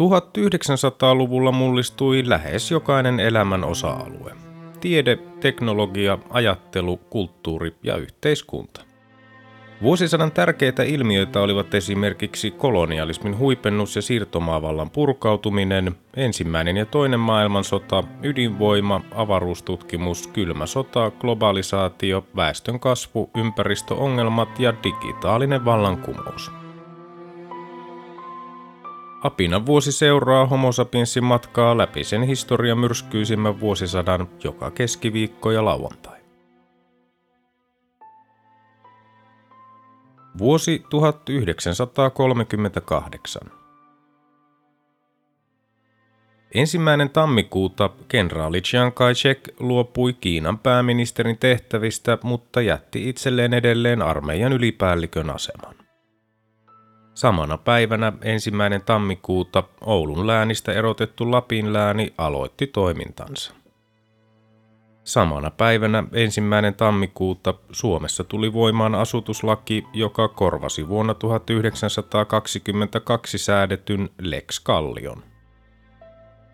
1900-luvulla mullistui lähes jokainen elämän osa-alue. Tiede, teknologia, ajattelu, kulttuuri ja yhteiskunta. Vuosisadan tärkeitä ilmiöitä olivat esimerkiksi kolonialismin huipennus ja siirtomaavallan purkautuminen, ensimmäinen ja toinen maailmansota, ydinvoima, avaruustutkimus, kylmä sota, globalisaatio, väestön kasvu, ympäristöongelmat ja digitaalinen vallankumous. Apina vuosi seuraa Homo sapiensin matkaa läpi sen historian myrskyisimmän vuosisadan joka keskiviikko ja lauantai. Vuosi 1938. Ensimmäinen tammikuuta kenraali Chiang Kai-shek luopui Kiinan pääministerin tehtävistä, mutta jätti itselleen edelleen armeijan ylipäällikön aseman. Samana päivänä ensimmäinen tammikuuta Oulun läänistä erotettu Lapin lääni aloitti toimintansa. Samana päivänä ensimmäinen tammikuuta Suomessa tuli voimaan asutuslaki, joka korvasi vuonna 1922 säädetyn Lex Kallion.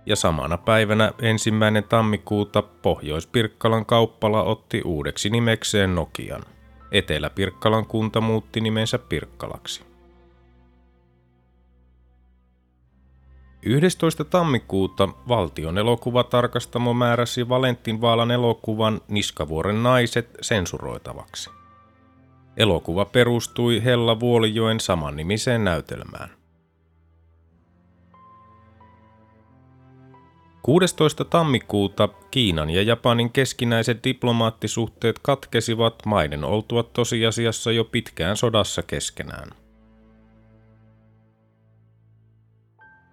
Ja samana päivänä ensimmäinen tammikuuta Pohjois-Pirkkalan kauppala otti uudeksi nimekseen Nokian. Etelä-Pirkkalan kunta muutti nimensä Pirkkalaksi. 11. tammikuuta valtion elokuvatarkastamo määräsi Valentin Vaalan elokuvan Niskavuoren naiset sensuroitavaksi. Elokuva perustui Hella Vuolijoen samannimiseen näytelmään. 16. tammikuuta Kiinan ja Japanin keskinäiset diplomaattisuhteet katkesivat maiden oltua tosiasiassa jo pitkään sodassa keskenään.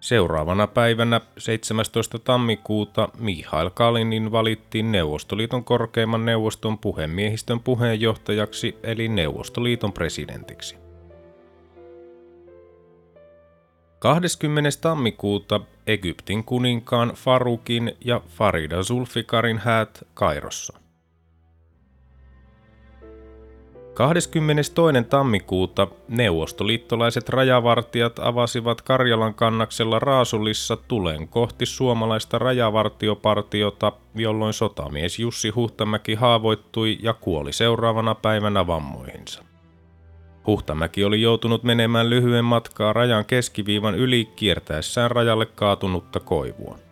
Seuraavana päivänä 17. tammikuuta Mihail Kalinin valittiin Neuvostoliiton korkeimman neuvoston puhemiehistön puheenjohtajaksi eli Neuvostoliiton presidentiksi. 20. tammikuuta Egyptin kuninkaan Farukin ja Farida Zulfikarin häät Kairossa. 22. tammikuuta neuvostoliittolaiset rajavartijat avasivat Karjalan kannaksella Raasulissa tulen kohti suomalaista rajavartiopartiota, jolloin sotamies Jussi Huhtamäki haavoittui ja kuoli seuraavana päivänä vammoihinsa. Huhtamäki oli joutunut menemään lyhyen matkaa rajan keskiviivan yli kiertäessään rajalle kaatunutta koivua.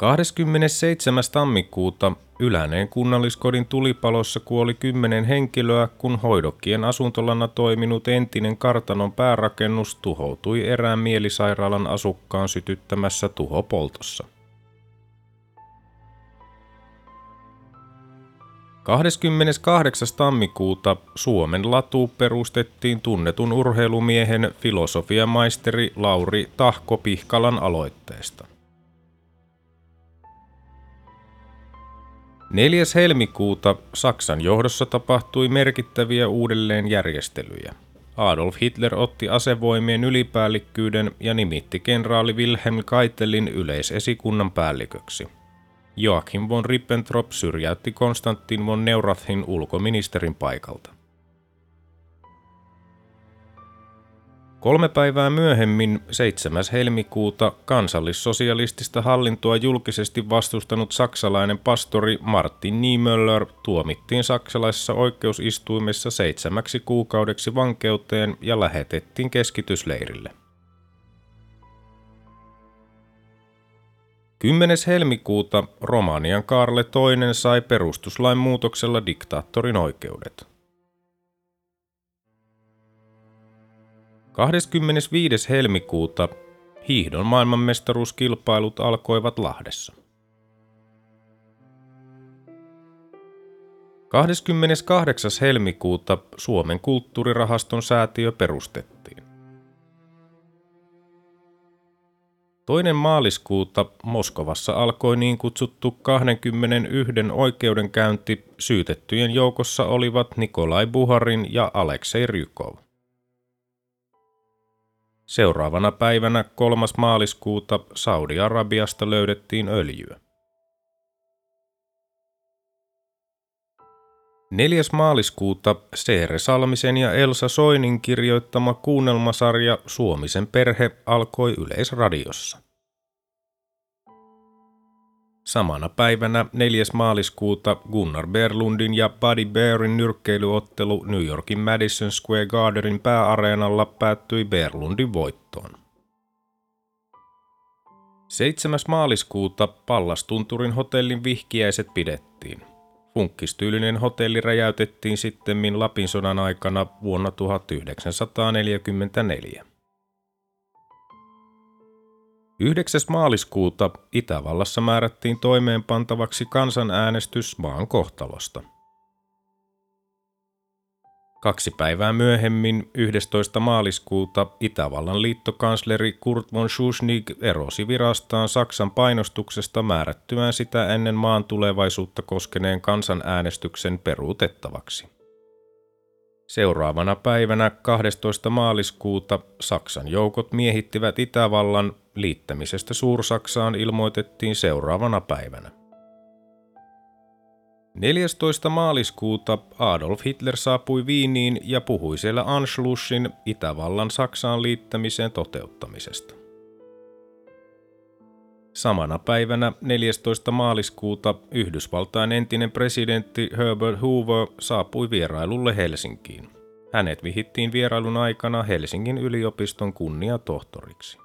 27. tammikuuta Yläneen kunnalliskodin tulipalossa kuoli kymmenen henkilöä, kun hoidokkien asuntolana toiminut entinen kartanon päärakennus tuhoutui erään mielisairaalan asukkaan sytyttämässä tuhopoltossa. 28. tammikuuta Suomen latu perustettiin tunnetun urheilumiehen filosofiamaisteri Lauri Tahko Pihkalan aloitteesta. 4. helmikuuta Saksan johdossa tapahtui merkittäviä uudelleenjärjestelyjä. Adolf Hitler otti asevoimien ylipäällikkyyden ja nimitti kenraali Wilhelm Keitelin yleisesikunnan päälliköksi. Joachim von Ribbentrop syrjäytti Konstantin von Neurathin ulkoministerin paikalta. Kolme päivää myöhemmin, 7. helmikuuta, kansallissosialistista hallintoa julkisesti vastustanut saksalainen pastori Martin Niemöller tuomittiin saksalaisessa oikeusistuimessa seitsemäksi kuukaudeksi vankeuteen ja lähetettiin keskitysleirille. 10. helmikuuta Romanian Karle II sai perustuslain muutoksella diktaattorin oikeudet. 25. helmikuuta hiihdon maailmanmestaruuskilpailut alkoivat Lahdessa. 28. helmikuuta Suomen kulttuurirahaston säätiö perustettiin. Toinen maaliskuuta Moskovassa alkoi niin kutsuttu 21 oikeudenkäynti. Syytettyjen joukossa olivat Nikolai Buharin ja Aleksei Rykov. Seuraavana päivänä 3. maaliskuuta Saudi-Arabiasta löydettiin öljyä. 4. maaliskuuta Seere Salmisen ja Elsa Soinin kirjoittama kuunnelmasarja Suomisen perhe alkoi Yleisradiossa. Samana päivänä 4. maaliskuuta Gunnar Berlundin ja Buddy Bearin nyrkkeilyottelu New Yorkin Madison Square Gardenin pääareenalla päättyi Berlundin voittoon. 7. maaliskuuta Pallastunturin hotellin vihkiäiset pidettiin. Funkkistyylinen hotelli räjäytettiin sitten Lapin sodan aikana vuonna 1944. 9. maaliskuuta Itävallassa määrättiin toimeenpantavaksi kansanäänestys maan kohtalosta. Kaksi päivää myöhemmin, 11. maaliskuuta, Itävallan liittokansleri Kurt von Schuschnigg erosi virastaan Saksan painostuksesta määrättyään sitä ennen maan tulevaisuutta koskeneen kansanäänestyksen peruutettavaksi. Seuraavana päivänä 12. maaliskuuta Saksan joukot miehittivät Itävallan, liittämisestä Suursaksaan ilmoitettiin seuraavana päivänä. 14. maaliskuuta Adolf Hitler saapui Viiniin ja puhui siellä Anschlussin Itävallan Saksaan liittämiseen toteuttamisesta. Samana päivänä 14. maaliskuuta Yhdysvaltain entinen presidentti Herbert Hoover saapui vierailulle Helsinkiin. Hänet vihittiin vierailun aikana Helsingin yliopiston kunniatohtoriksi.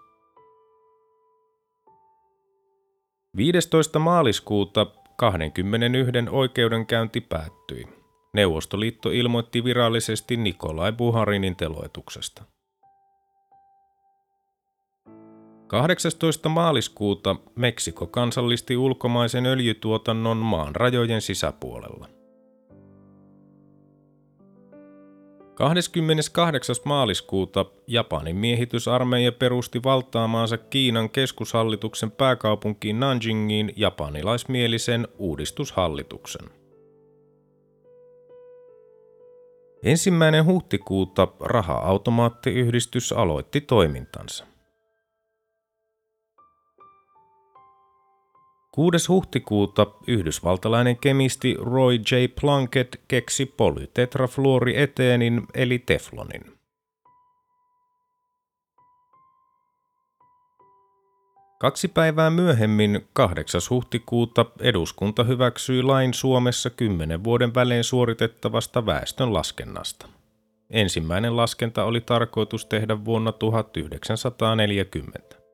15. maaliskuuta 21 oikeudenkäynti päättyi. Neuvostoliitto ilmoitti virallisesti Nikolai Buharinin teloituksesta. 18. maaliskuuta Meksiko kansallisti ulkomaisen öljytuotannon maan rajojen sisäpuolella. 28. maaliskuuta Japanin miehitysarmeija perusti valtaamaansa Kiinan keskushallituksen pääkaupunkiin Nanjingiin japanilaismielisen uudistushallituksen. Ensimmäinen huhtikuuta raha-automaattiyhdistys aloitti toimintansa. 6. huhtikuuta yhdysvaltalainen kemisti Roy J. Plunkett keksi polytetrafluorieteenin eli teflonin. Kaksi päivää myöhemmin, 8. huhtikuuta, eduskunta hyväksyi lain Suomessa kymmenen vuoden välein suoritettavasta väestön laskennasta. Ensimmäinen laskenta oli tarkoitus tehdä vuonna 1940.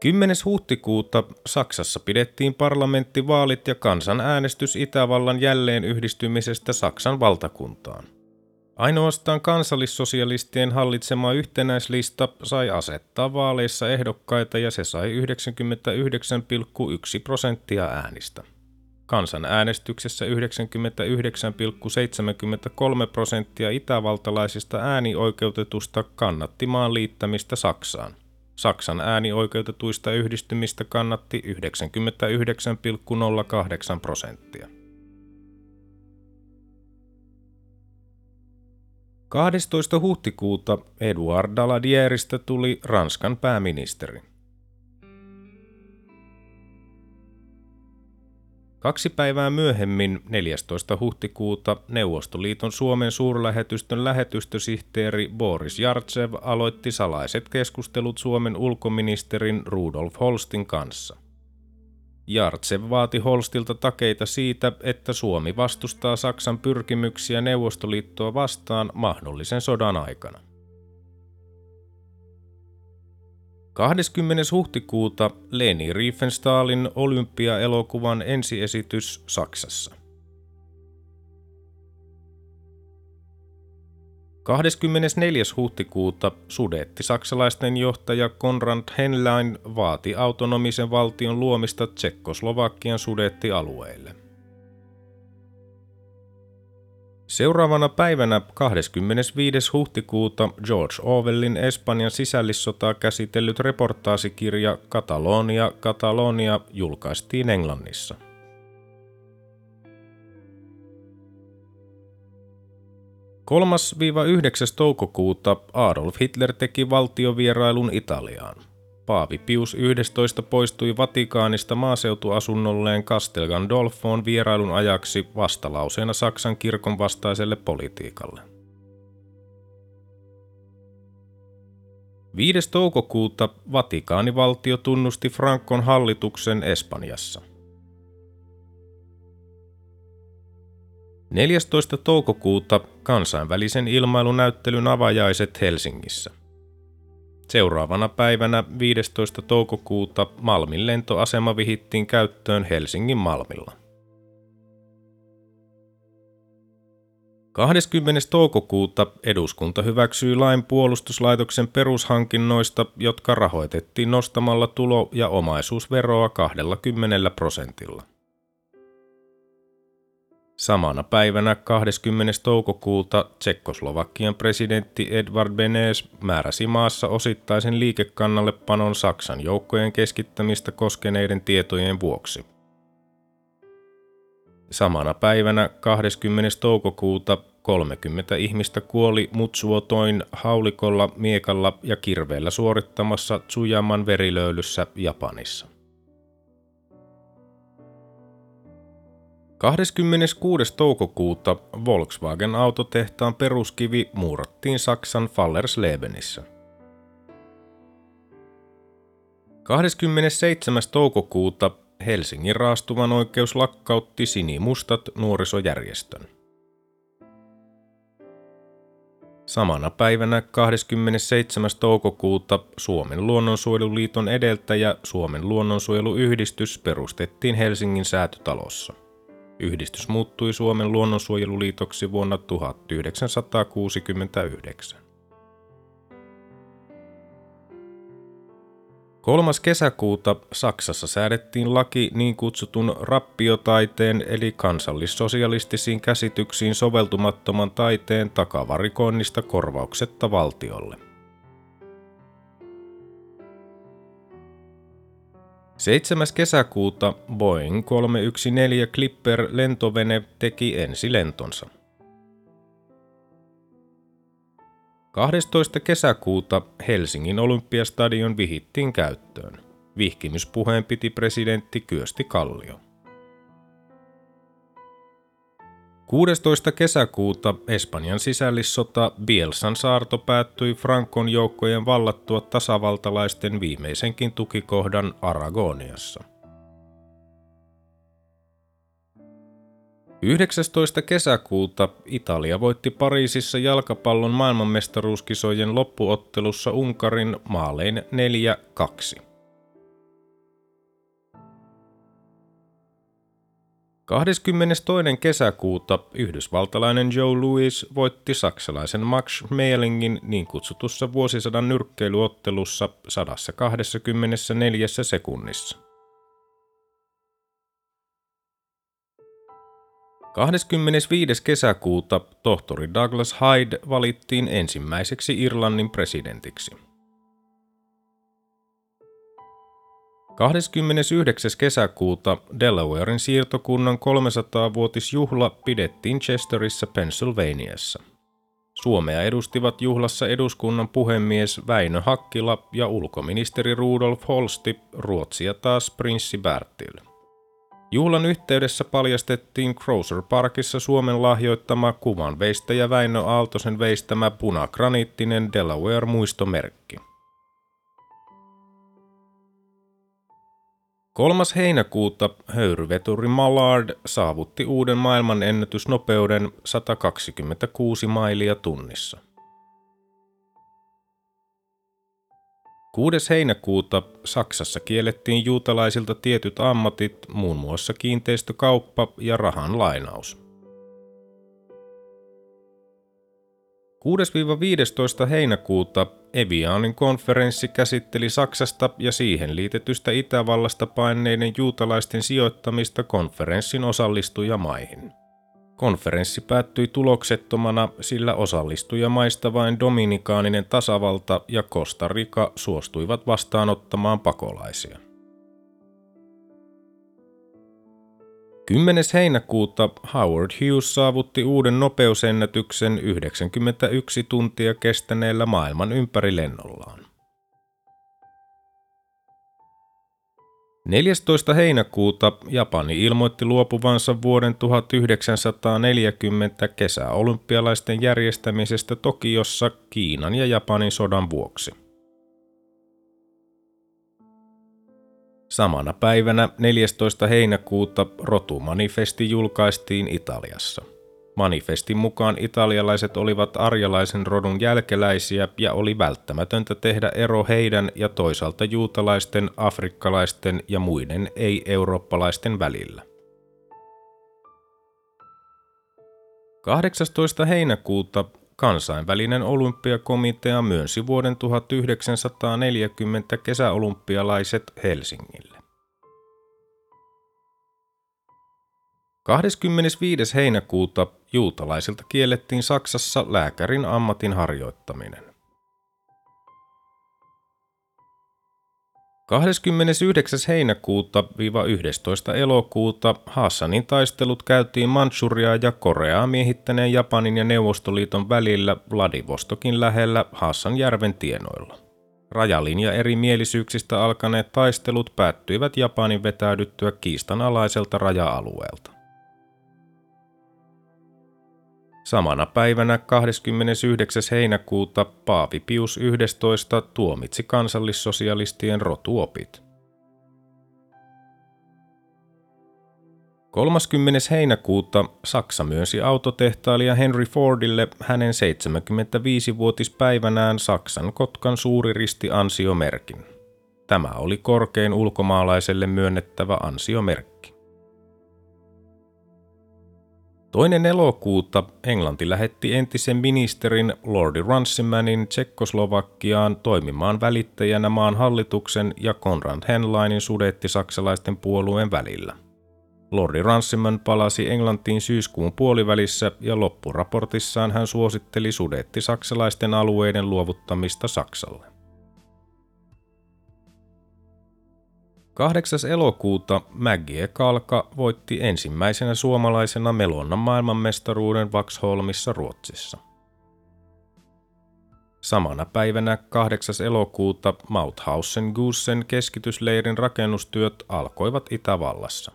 10. huhtikuuta Saksassa pidettiin parlamenttivaalit ja kansanäänestys Itävallan jälleen yhdistymisestä Saksan valtakuntaan. Ainoastaan kansallissosialistien hallitsema yhtenäislista sai asettaa vaaleissa ehdokkaita ja se sai 99,1 prosenttia äänistä. Kansanäänestyksessä 99,73 prosenttia itävaltalaisista äänioikeutetusta kannatti maan liittämistä Saksaan. Saksan äänioikeutetuista yhdistymistä kannatti 99,08 prosenttia. 12. huhtikuuta Eduard Daladieristä tuli Ranskan pääministeri. Kaksi päivää myöhemmin, 14. huhtikuuta, Neuvostoliiton Suomen suurlähetystön lähetystösihteeri Boris Jartsev aloitti salaiset keskustelut Suomen ulkoministerin Rudolf Holstin kanssa. Jartsev vaati Holstilta takeita siitä, että Suomi vastustaa Saksan pyrkimyksiä Neuvostoliittoa vastaan mahdollisen sodan aikana. 20. huhtikuuta Leni Riefenstahlin Olympia-elokuvan ensiesitys Saksassa. 24. huhtikuuta sudetti saksalaisten johtaja Konrad Henlein vaati autonomisen valtion luomista Tsekkoslovakian sudettialueille. Seuraavana päivänä 25. huhtikuuta George Orwellin Espanjan sisällissotaa käsitellyt reportaasikirja Katalonia, Katalonia julkaistiin Englannissa. Kolmas 9 toukokuuta Adolf Hitler teki valtiovierailun Italiaan. Paavi Pius 11 poistui Vatikaanista maaseutuasunnolleen Castel Gandolfoon vierailun ajaksi vastalauseena Saksan kirkon vastaiselle politiikalle. 5. toukokuuta Vatikaanivaltio tunnusti Frankon hallituksen Espanjassa. 14. toukokuuta kansainvälisen ilmailunäyttelyn avajaiset Helsingissä. Seuraavana päivänä 15. toukokuuta Malmin lentoasema vihittiin käyttöön Helsingin Malmilla. 20. toukokuuta eduskunta hyväksyi lain puolustuslaitoksen perushankinnoista, jotka rahoitettiin nostamalla tulo- ja omaisuusveroa 20 prosentilla. Samana päivänä 20. toukokuuta Tsekkoslovakian presidentti Edvard Benes määräsi maassa osittaisen liikekannallepanon Saksan joukkojen keskittämistä koskeneiden tietojen vuoksi. Samana päivänä 20. toukokuuta 30 ihmistä kuoli Mutsuotoin haulikolla, miekalla ja kirveellä suorittamassa Tsujaman verilöylyssä Japanissa. 26. toukokuuta Volkswagen-autotehtaan peruskivi muurattiin Saksan Fallerslebenissä. 27. toukokuuta Helsingin raastuvan oikeus lakkautti sinimustat nuorisojärjestön. Samana päivänä 27. toukokuuta Suomen luonnonsuojeluliiton edeltäjä Suomen luonnonsuojeluyhdistys perustettiin Helsingin säätötalossa. Yhdistys muuttui Suomen luonnonsuojeluliitoksi vuonna 1969. 3. kesäkuuta Saksassa säädettiin laki niin kutsutun rappiotaiteen eli kansallissosialistisiin käsityksiin soveltumattoman taiteen takavarikoinnista korvauksetta valtiolle. 7. kesäkuuta Boeing 314 Clipper lentovene teki ensilentonsa. 12. kesäkuuta Helsingin olympiastadion vihittiin käyttöön. Vihkimyspuheen piti presidentti Kyösti Kallio. 16. kesäkuuta Espanjan sisällissota Bielsan saarto päättyi Frankon joukkojen vallattua tasavaltalaisten viimeisenkin tukikohdan Aragoniassa. 19. kesäkuuta Italia voitti Pariisissa jalkapallon maailmanmestaruuskisojen loppuottelussa Unkarin maalein 4-2. 22. kesäkuuta yhdysvaltalainen Joe Louis voitti saksalaisen Max Schmelingin niin kutsutussa vuosisadan nyrkkeilyottelussa 124 sekunnissa. 25. kesäkuuta tohtori Douglas Hyde valittiin ensimmäiseksi Irlannin presidentiksi. 29. kesäkuuta Delawarein siirtokunnan 300-vuotisjuhla pidettiin Chesterissa, Pennsylvaniassa. Suomea edustivat juhlassa eduskunnan puhemies Väinö Hakkila ja ulkoministeri Rudolf Holsti, Ruotsia taas prinssi Bertil. Juhlan yhteydessä paljastettiin Croser Parkissa Suomen lahjoittama kuvan veistäjä Väinö Aaltosen veistämä punagraniittinen Delaware-muistomerkki. 3. heinäkuuta höyryveturi Mallard saavutti uuden maailman ennätysnopeuden 126 mailia tunnissa. 6. heinäkuuta Saksassa kiellettiin juutalaisilta tietyt ammatit, muun muassa kiinteistökauppa ja rahan lainaus. 6-15. heinäkuuta Evianin konferenssi käsitteli Saksasta ja siihen liitetystä Itävallasta paineiden juutalaisten sijoittamista konferenssin osallistujamaihin. Konferenssi päättyi tuloksettomana, sillä osallistujamaista vain Dominikaaninen tasavalta ja Costa Rica suostuivat vastaanottamaan pakolaisia. 10. heinäkuuta Howard Hughes saavutti uuden nopeusennätyksen 91 tuntia kestäneellä maailman ympärilennollaan. 14. heinäkuuta Japani ilmoitti luopuvansa vuoden 1940 kesäolympialaisten järjestämisestä Tokiossa Kiinan ja Japanin sodan vuoksi. Samana päivänä 14. heinäkuuta rotumanifesti julkaistiin Italiassa – Manifestin mukaan italialaiset olivat arjalaisen rodun jälkeläisiä ja oli välttämätöntä tehdä ero heidän ja toisaalta juutalaisten, afrikkalaisten ja muiden ei-eurooppalaisten välillä. 18. heinäkuuta kansainvälinen olympiakomitea myönsi vuoden 1940 kesäolympialaiset Helsingille. 25. heinäkuuta juutalaisilta kiellettiin Saksassa lääkärin ammatin harjoittaminen. 29. heinäkuuta 11. elokuuta Hassanin taistelut käytiin Manchuriaa ja Koreaa miehittäneen Japanin ja Neuvostoliiton välillä Vladivostokin lähellä Hassanjärven tienoilla. Rajalinja erimielisyyksistä alkaneet taistelut päättyivät Japanin vetäydyttyä kiistanalaiselta raja-alueelta. Samana päivänä 29. heinäkuuta Paavi Pius 11 tuomitsi kansallissosialistien rotuopit. 30. heinäkuuta Saksa myönsi autotehtailija Henry Fordille hänen 75-vuotispäivänään Saksan Kotkan suuriristi ansiomerkin. Tämä oli korkein ulkomaalaiselle myönnettävä ansiomerkki. Toinen elokuuta Englanti lähetti entisen ministerin Lordi Runcimanin Tsekkoslovakiaan toimimaan välittäjänä maan hallituksen ja Konrad Henleinin sudetti saksalaisten puolueen välillä. Lordi Runciman palasi Englantiin syyskuun puolivälissä ja loppuraportissaan hän suositteli sudetti saksalaisten alueiden luovuttamista Saksalle. 8. elokuuta Maggie Kalka voitti ensimmäisenä suomalaisena Melonnan maailmanmestaruuden Vaxholmissa Ruotsissa. Samana päivänä 8. elokuuta Mauthausen Gussen keskitysleirin rakennustyöt alkoivat Itävallassa.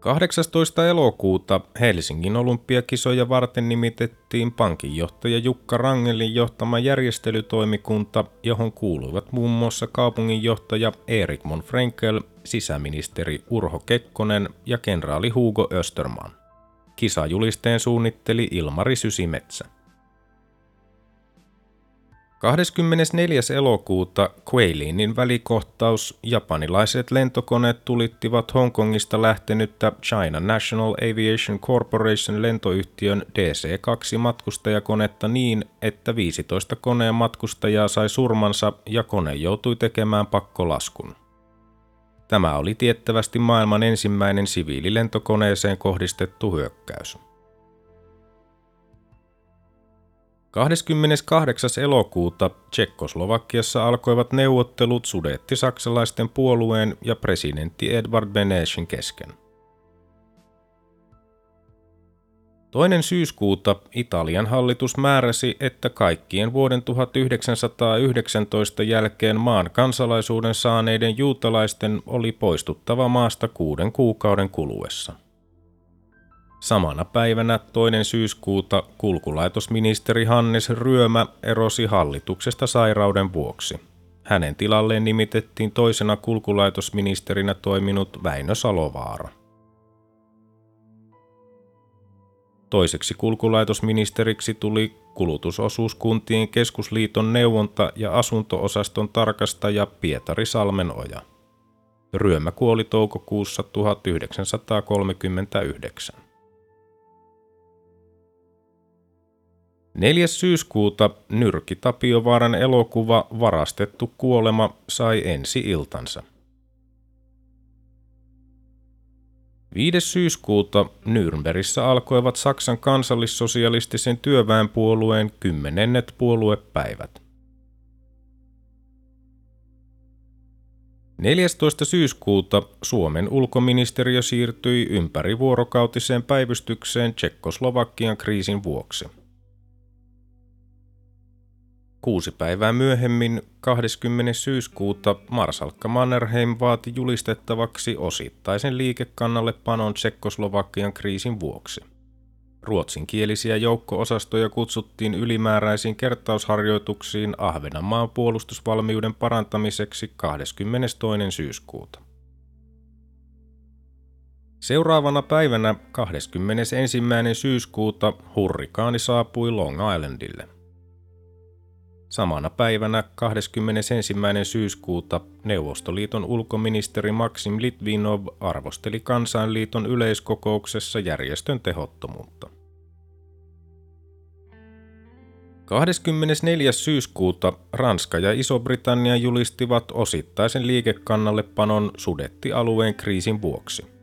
18. elokuuta Helsingin olympiakisoja varten nimitettiin pankinjohtaja Jukka Rangelin johtama järjestelytoimikunta, johon kuuluivat muun muassa kaupunginjohtaja Erik von Frenkel, sisäministeri Urho Kekkonen ja kenraali Hugo Österman. Kisajulisteen suunnitteli Ilmari Sysimetsä. 24. elokuuta Quailinin välikohtaus japanilaiset lentokoneet tulittivat Hongkongista lähtenyttä China National Aviation Corporation lentoyhtiön DC-2 matkustajakonetta niin, että 15 koneen matkustajaa sai surmansa ja kone joutui tekemään pakkolaskun. Tämä oli tiettävästi maailman ensimmäinen siviililentokoneeseen kohdistettu hyökkäys. 28. elokuuta Tsekkoslovakiassa alkoivat neuvottelut sudetti-saksalaisten puolueen ja presidentti Edvard Beneshin kesken. Toinen syyskuuta Italian hallitus määräsi, että kaikkien vuoden 1919 jälkeen maan kansalaisuuden saaneiden juutalaisten oli poistuttava maasta kuuden kuukauden kuluessa. Samana päivänä toinen syyskuuta kulkulaitosministeri Hannes Ryömä erosi hallituksesta sairauden vuoksi. Hänen tilalleen nimitettiin toisena kulkulaitosministerinä toiminut Väinö Salovaara. Toiseksi kulkulaitosministeriksi tuli kulutusosuuskuntien keskusliiton neuvonta- ja asuntoosaston tarkastaja Pietari Salmenoja. Ryömä kuoli toukokuussa 1939. 4. syyskuuta Nyrki Tapiovaaran elokuva Varastettu kuolema sai ensi iltansa. 5. syyskuuta Nürnbergissä alkoivat Saksan kansallissosialistisen työväenpuolueen kymmenennet puoluepäivät. 14. syyskuuta Suomen ulkoministeriö siirtyi ympärivuorokautiseen päivystykseen Tsekkoslovakian kriisin vuoksi. Kuusi päivää myöhemmin, 20. syyskuuta, Marsalkka Mannerheim vaati julistettavaksi osittaisen liikekannalle panon Tsekkoslovakian kriisin vuoksi. Ruotsinkielisiä joukko-osastoja kutsuttiin ylimääräisiin kertausharjoituksiin Ahvenanmaan puolustusvalmiuden parantamiseksi 22. syyskuuta. Seuraavana päivänä 21. syyskuuta hurrikaani saapui Long Islandille. Samana päivänä 21. syyskuuta Neuvostoliiton ulkoministeri Maksim Litvinov arvosteli kansainliiton yleiskokouksessa järjestön tehottomuutta. 24. syyskuuta Ranska ja Iso-Britannia julistivat osittaisen liikekannallepanon sudettialueen kriisin vuoksi –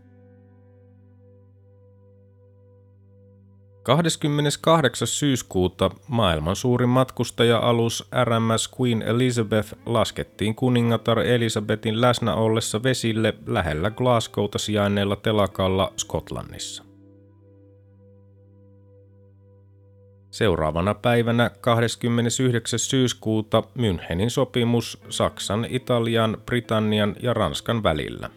28. syyskuuta maailman suurin matkustaja-alus RMS Queen Elizabeth laskettiin kuningatar Elisabetin läsnä ollessa vesille lähellä Glasgowta sijainneella telakalla Skotlannissa. Seuraavana päivänä 29. syyskuuta Münchenin sopimus Saksan, Italian, Britannian ja Ranskan välillä.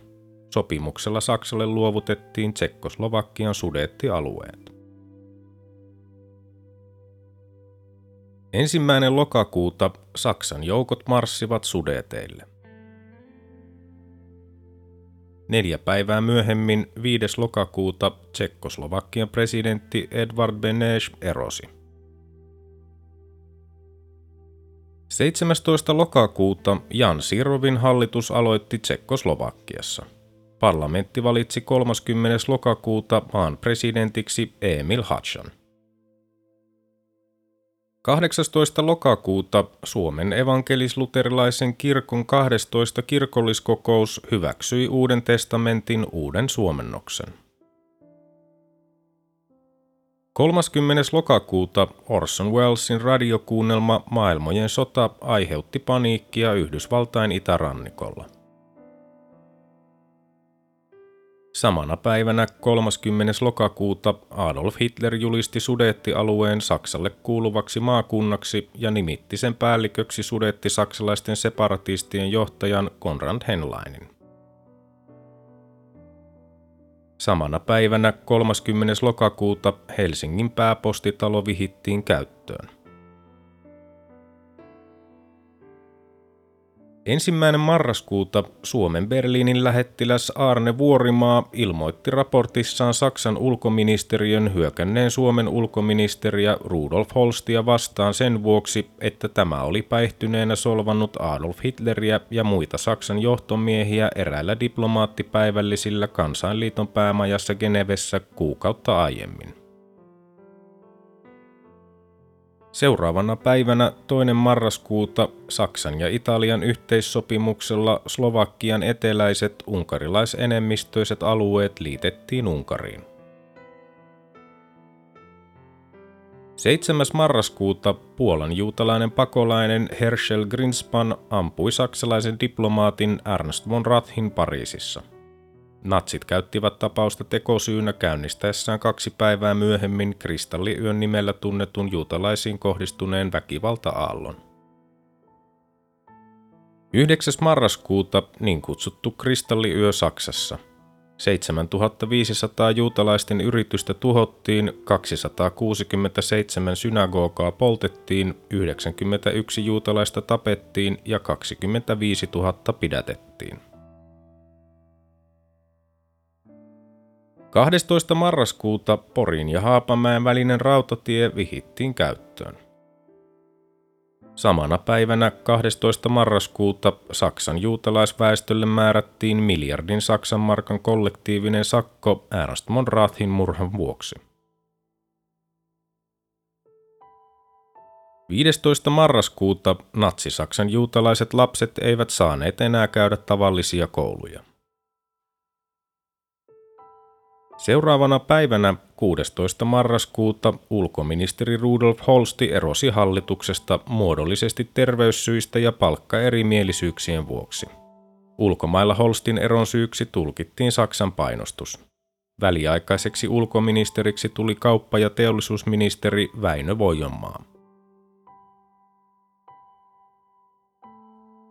Sopimuksella Saksalle luovutettiin Tsekkoslovakian sudeettialueet. Ensimmäinen lokakuuta Saksan joukot marssivat sudeteille. Neljä päivää myöhemmin, 5. lokakuuta, Tsekkoslovakian presidentti Edvard Beneš erosi. 17. lokakuuta Jan Sirovin hallitus aloitti Tsekkoslovakiassa. Parlamentti valitsi 30. lokakuuta maan presidentiksi Emil Hatsan. 18. lokakuuta Suomen evankelisluterilaisen kirkon 12. kirkolliskokous hyväksyi Uuden testamentin uuden suomennoksen. 30. lokakuuta Orson Wellesin radiokuunnelma Maailmojen sota aiheutti paniikkia Yhdysvaltain itärannikolla. Samana päivänä 30. lokakuuta Adolf Hitler julisti Sudetti-alueen Saksalle kuuluvaksi maakunnaksi ja nimitti sen päälliköksi Sudetti-saksalaisten separatistien johtajan Konrad Henleinin. Samana päivänä 30. lokakuuta Helsingin pääpostitalo vihittiin käyttöön. Ensimmäinen marraskuuta Suomen Berliinin lähettiläs Arne Vuorimaa ilmoitti raportissaan Saksan ulkoministeriön hyökänneen Suomen ulkoministeriä Rudolf Holstia vastaan sen vuoksi, että tämä oli päihtyneenä solvannut Adolf Hitleriä ja muita Saksan johtomiehiä eräillä diplomaattipäivällisillä kansainliiton päämajassa Genevessä kuukautta aiemmin. Seuraavana päivänä toinen marraskuuta Saksan ja Italian yhteissopimuksella Slovakian eteläiset unkarilaisenemmistöiset alueet liitettiin Unkariin. 7. marraskuuta Puolan juutalainen pakolainen Herschel Grinspan ampui saksalaisen diplomaatin Ernst von Rathin Pariisissa – Natsit käyttivät tapausta tekosyynä käynnistäessään kaksi päivää myöhemmin kristalliyön nimellä tunnetun juutalaisiin kohdistuneen väkivalta-aallon. 9. marraskuuta niin kutsuttu kristalliyö Saksassa. 7500 juutalaisten yritystä tuhottiin, 267 synagogaa poltettiin, 91 juutalaista tapettiin ja 25 000 pidätettiin. 12. marraskuuta Porin ja Haapamäen välinen rautatie vihittiin käyttöön. Samana päivänä 12. marraskuuta Saksan juutalaisväestölle määrättiin miljardin Saksan markan kollektiivinen sakko Ernst von Rathin murhan vuoksi. 15. marraskuuta natsi-Saksan juutalaiset lapset eivät saaneet enää käydä tavallisia kouluja. Seuraavana päivänä 16. marraskuuta ulkoministeri Rudolf Holsti erosi hallituksesta muodollisesti terveyssyistä ja palkkaerimielisyyksien vuoksi. Ulkomailla Holstin eron syyksi tulkittiin Saksan painostus. Väliaikaiseksi ulkoministeriksi tuli kauppa- ja teollisuusministeri Väinö Voijonmaa.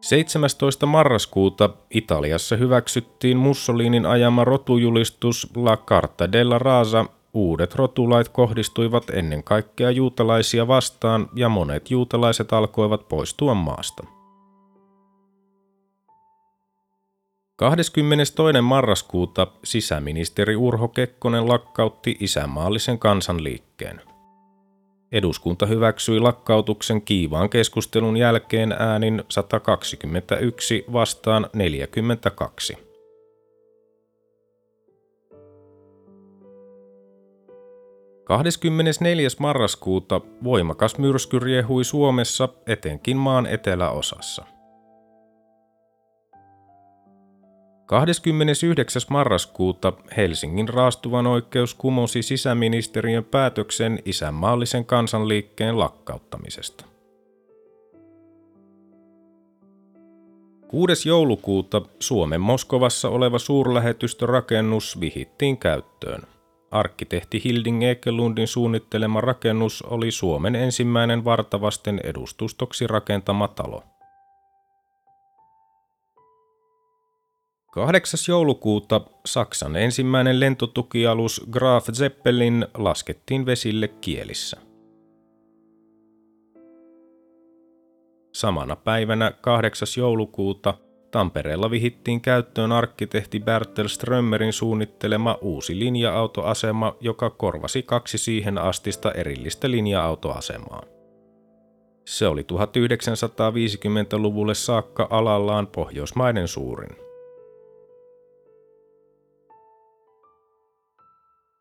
17. marraskuuta Italiassa hyväksyttiin Mussolinin ajama rotujulistus La Carta della Rasa. Uudet rotulait kohdistuivat ennen kaikkea juutalaisia vastaan ja monet juutalaiset alkoivat poistua maasta. 22. marraskuuta sisäministeri Urho Kekkonen lakkautti isänmaallisen kansanliikkeen. Eduskunta hyväksyi lakkautuksen kiivaan keskustelun jälkeen äänin 121 vastaan 42. Kahdeskymmenesneljäs marraskuuta voimakas myrsky riehui Suomessa etenkin maan eteläosassa – 29. marraskuuta Helsingin raastuvan oikeus kumosi sisäministeriön päätöksen isänmaallisen kansanliikkeen lakkauttamisesta. 6. joulukuuta Suomen Moskovassa oleva suurlähetystörakennus vihittiin käyttöön. Arkkitehti Hilding Ekelundin suunnittelema rakennus oli Suomen ensimmäinen vartavasten edustustoksi rakentama talo. 8. joulukuuta Saksan ensimmäinen lentotukialus Graf Zeppelin laskettiin vesille kielissä. Samana päivänä 8. joulukuuta Tampereella vihittiin käyttöön arkkitehti Bertel Strömmerin suunnittelema uusi linja-autoasema, joka korvasi kaksi siihen astista erillistä linja-autoasemaa. Se oli 1950-luvulle saakka alallaan Pohjoismaiden suurin.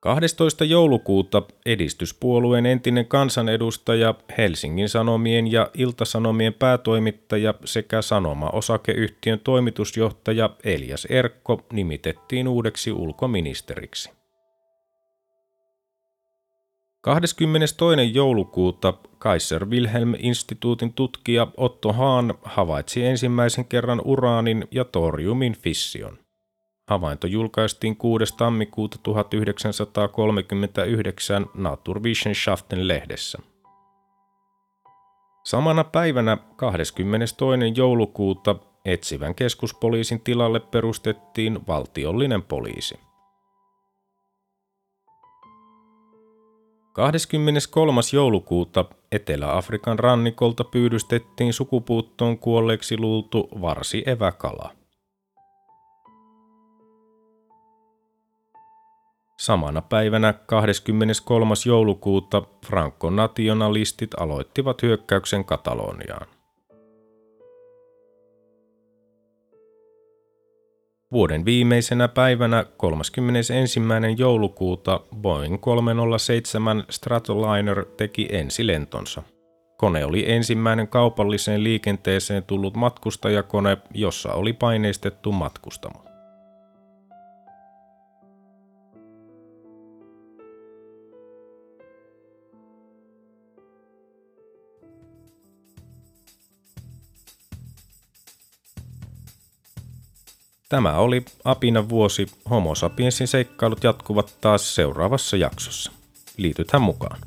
12. joulukuuta edistyspuolueen entinen kansanedustaja, Helsingin Sanomien ja Iltasanomien päätoimittaja sekä Sanoma-osakeyhtiön toimitusjohtaja Elias Erkko nimitettiin uudeksi ulkoministeriksi. 22. joulukuuta Kaiser Wilhelm-instituutin tutkija Otto Hahn havaitsi ensimmäisen kerran uraanin ja toriumin fission. Havainto julkaistiin 6. tammikuuta 1939 Naturwissenschaften lehdessä. Samana päivänä 22. joulukuuta etsivän keskuspoliisin tilalle perustettiin valtiollinen poliisi. 23. joulukuuta Etelä-Afrikan rannikolta pyydystettiin sukupuuttoon kuolleeksi luultu varsi eväkala. Samana päivänä 23. joulukuuta franco-nationalistit aloittivat hyökkäyksen Kataloniaan. Vuoden viimeisenä päivänä 31. joulukuuta Boeing 307 Stratoliner teki ensilentonsa. Kone oli ensimmäinen kaupalliseen liikenteeseen tullut matkustajakone, jossa oli paineistettu matkustamo. Tämä oli Apina vuosi. Homo sapiensin seikkailut jatkuvat taas seuraavassa jaksossa. Liitythän mukaan.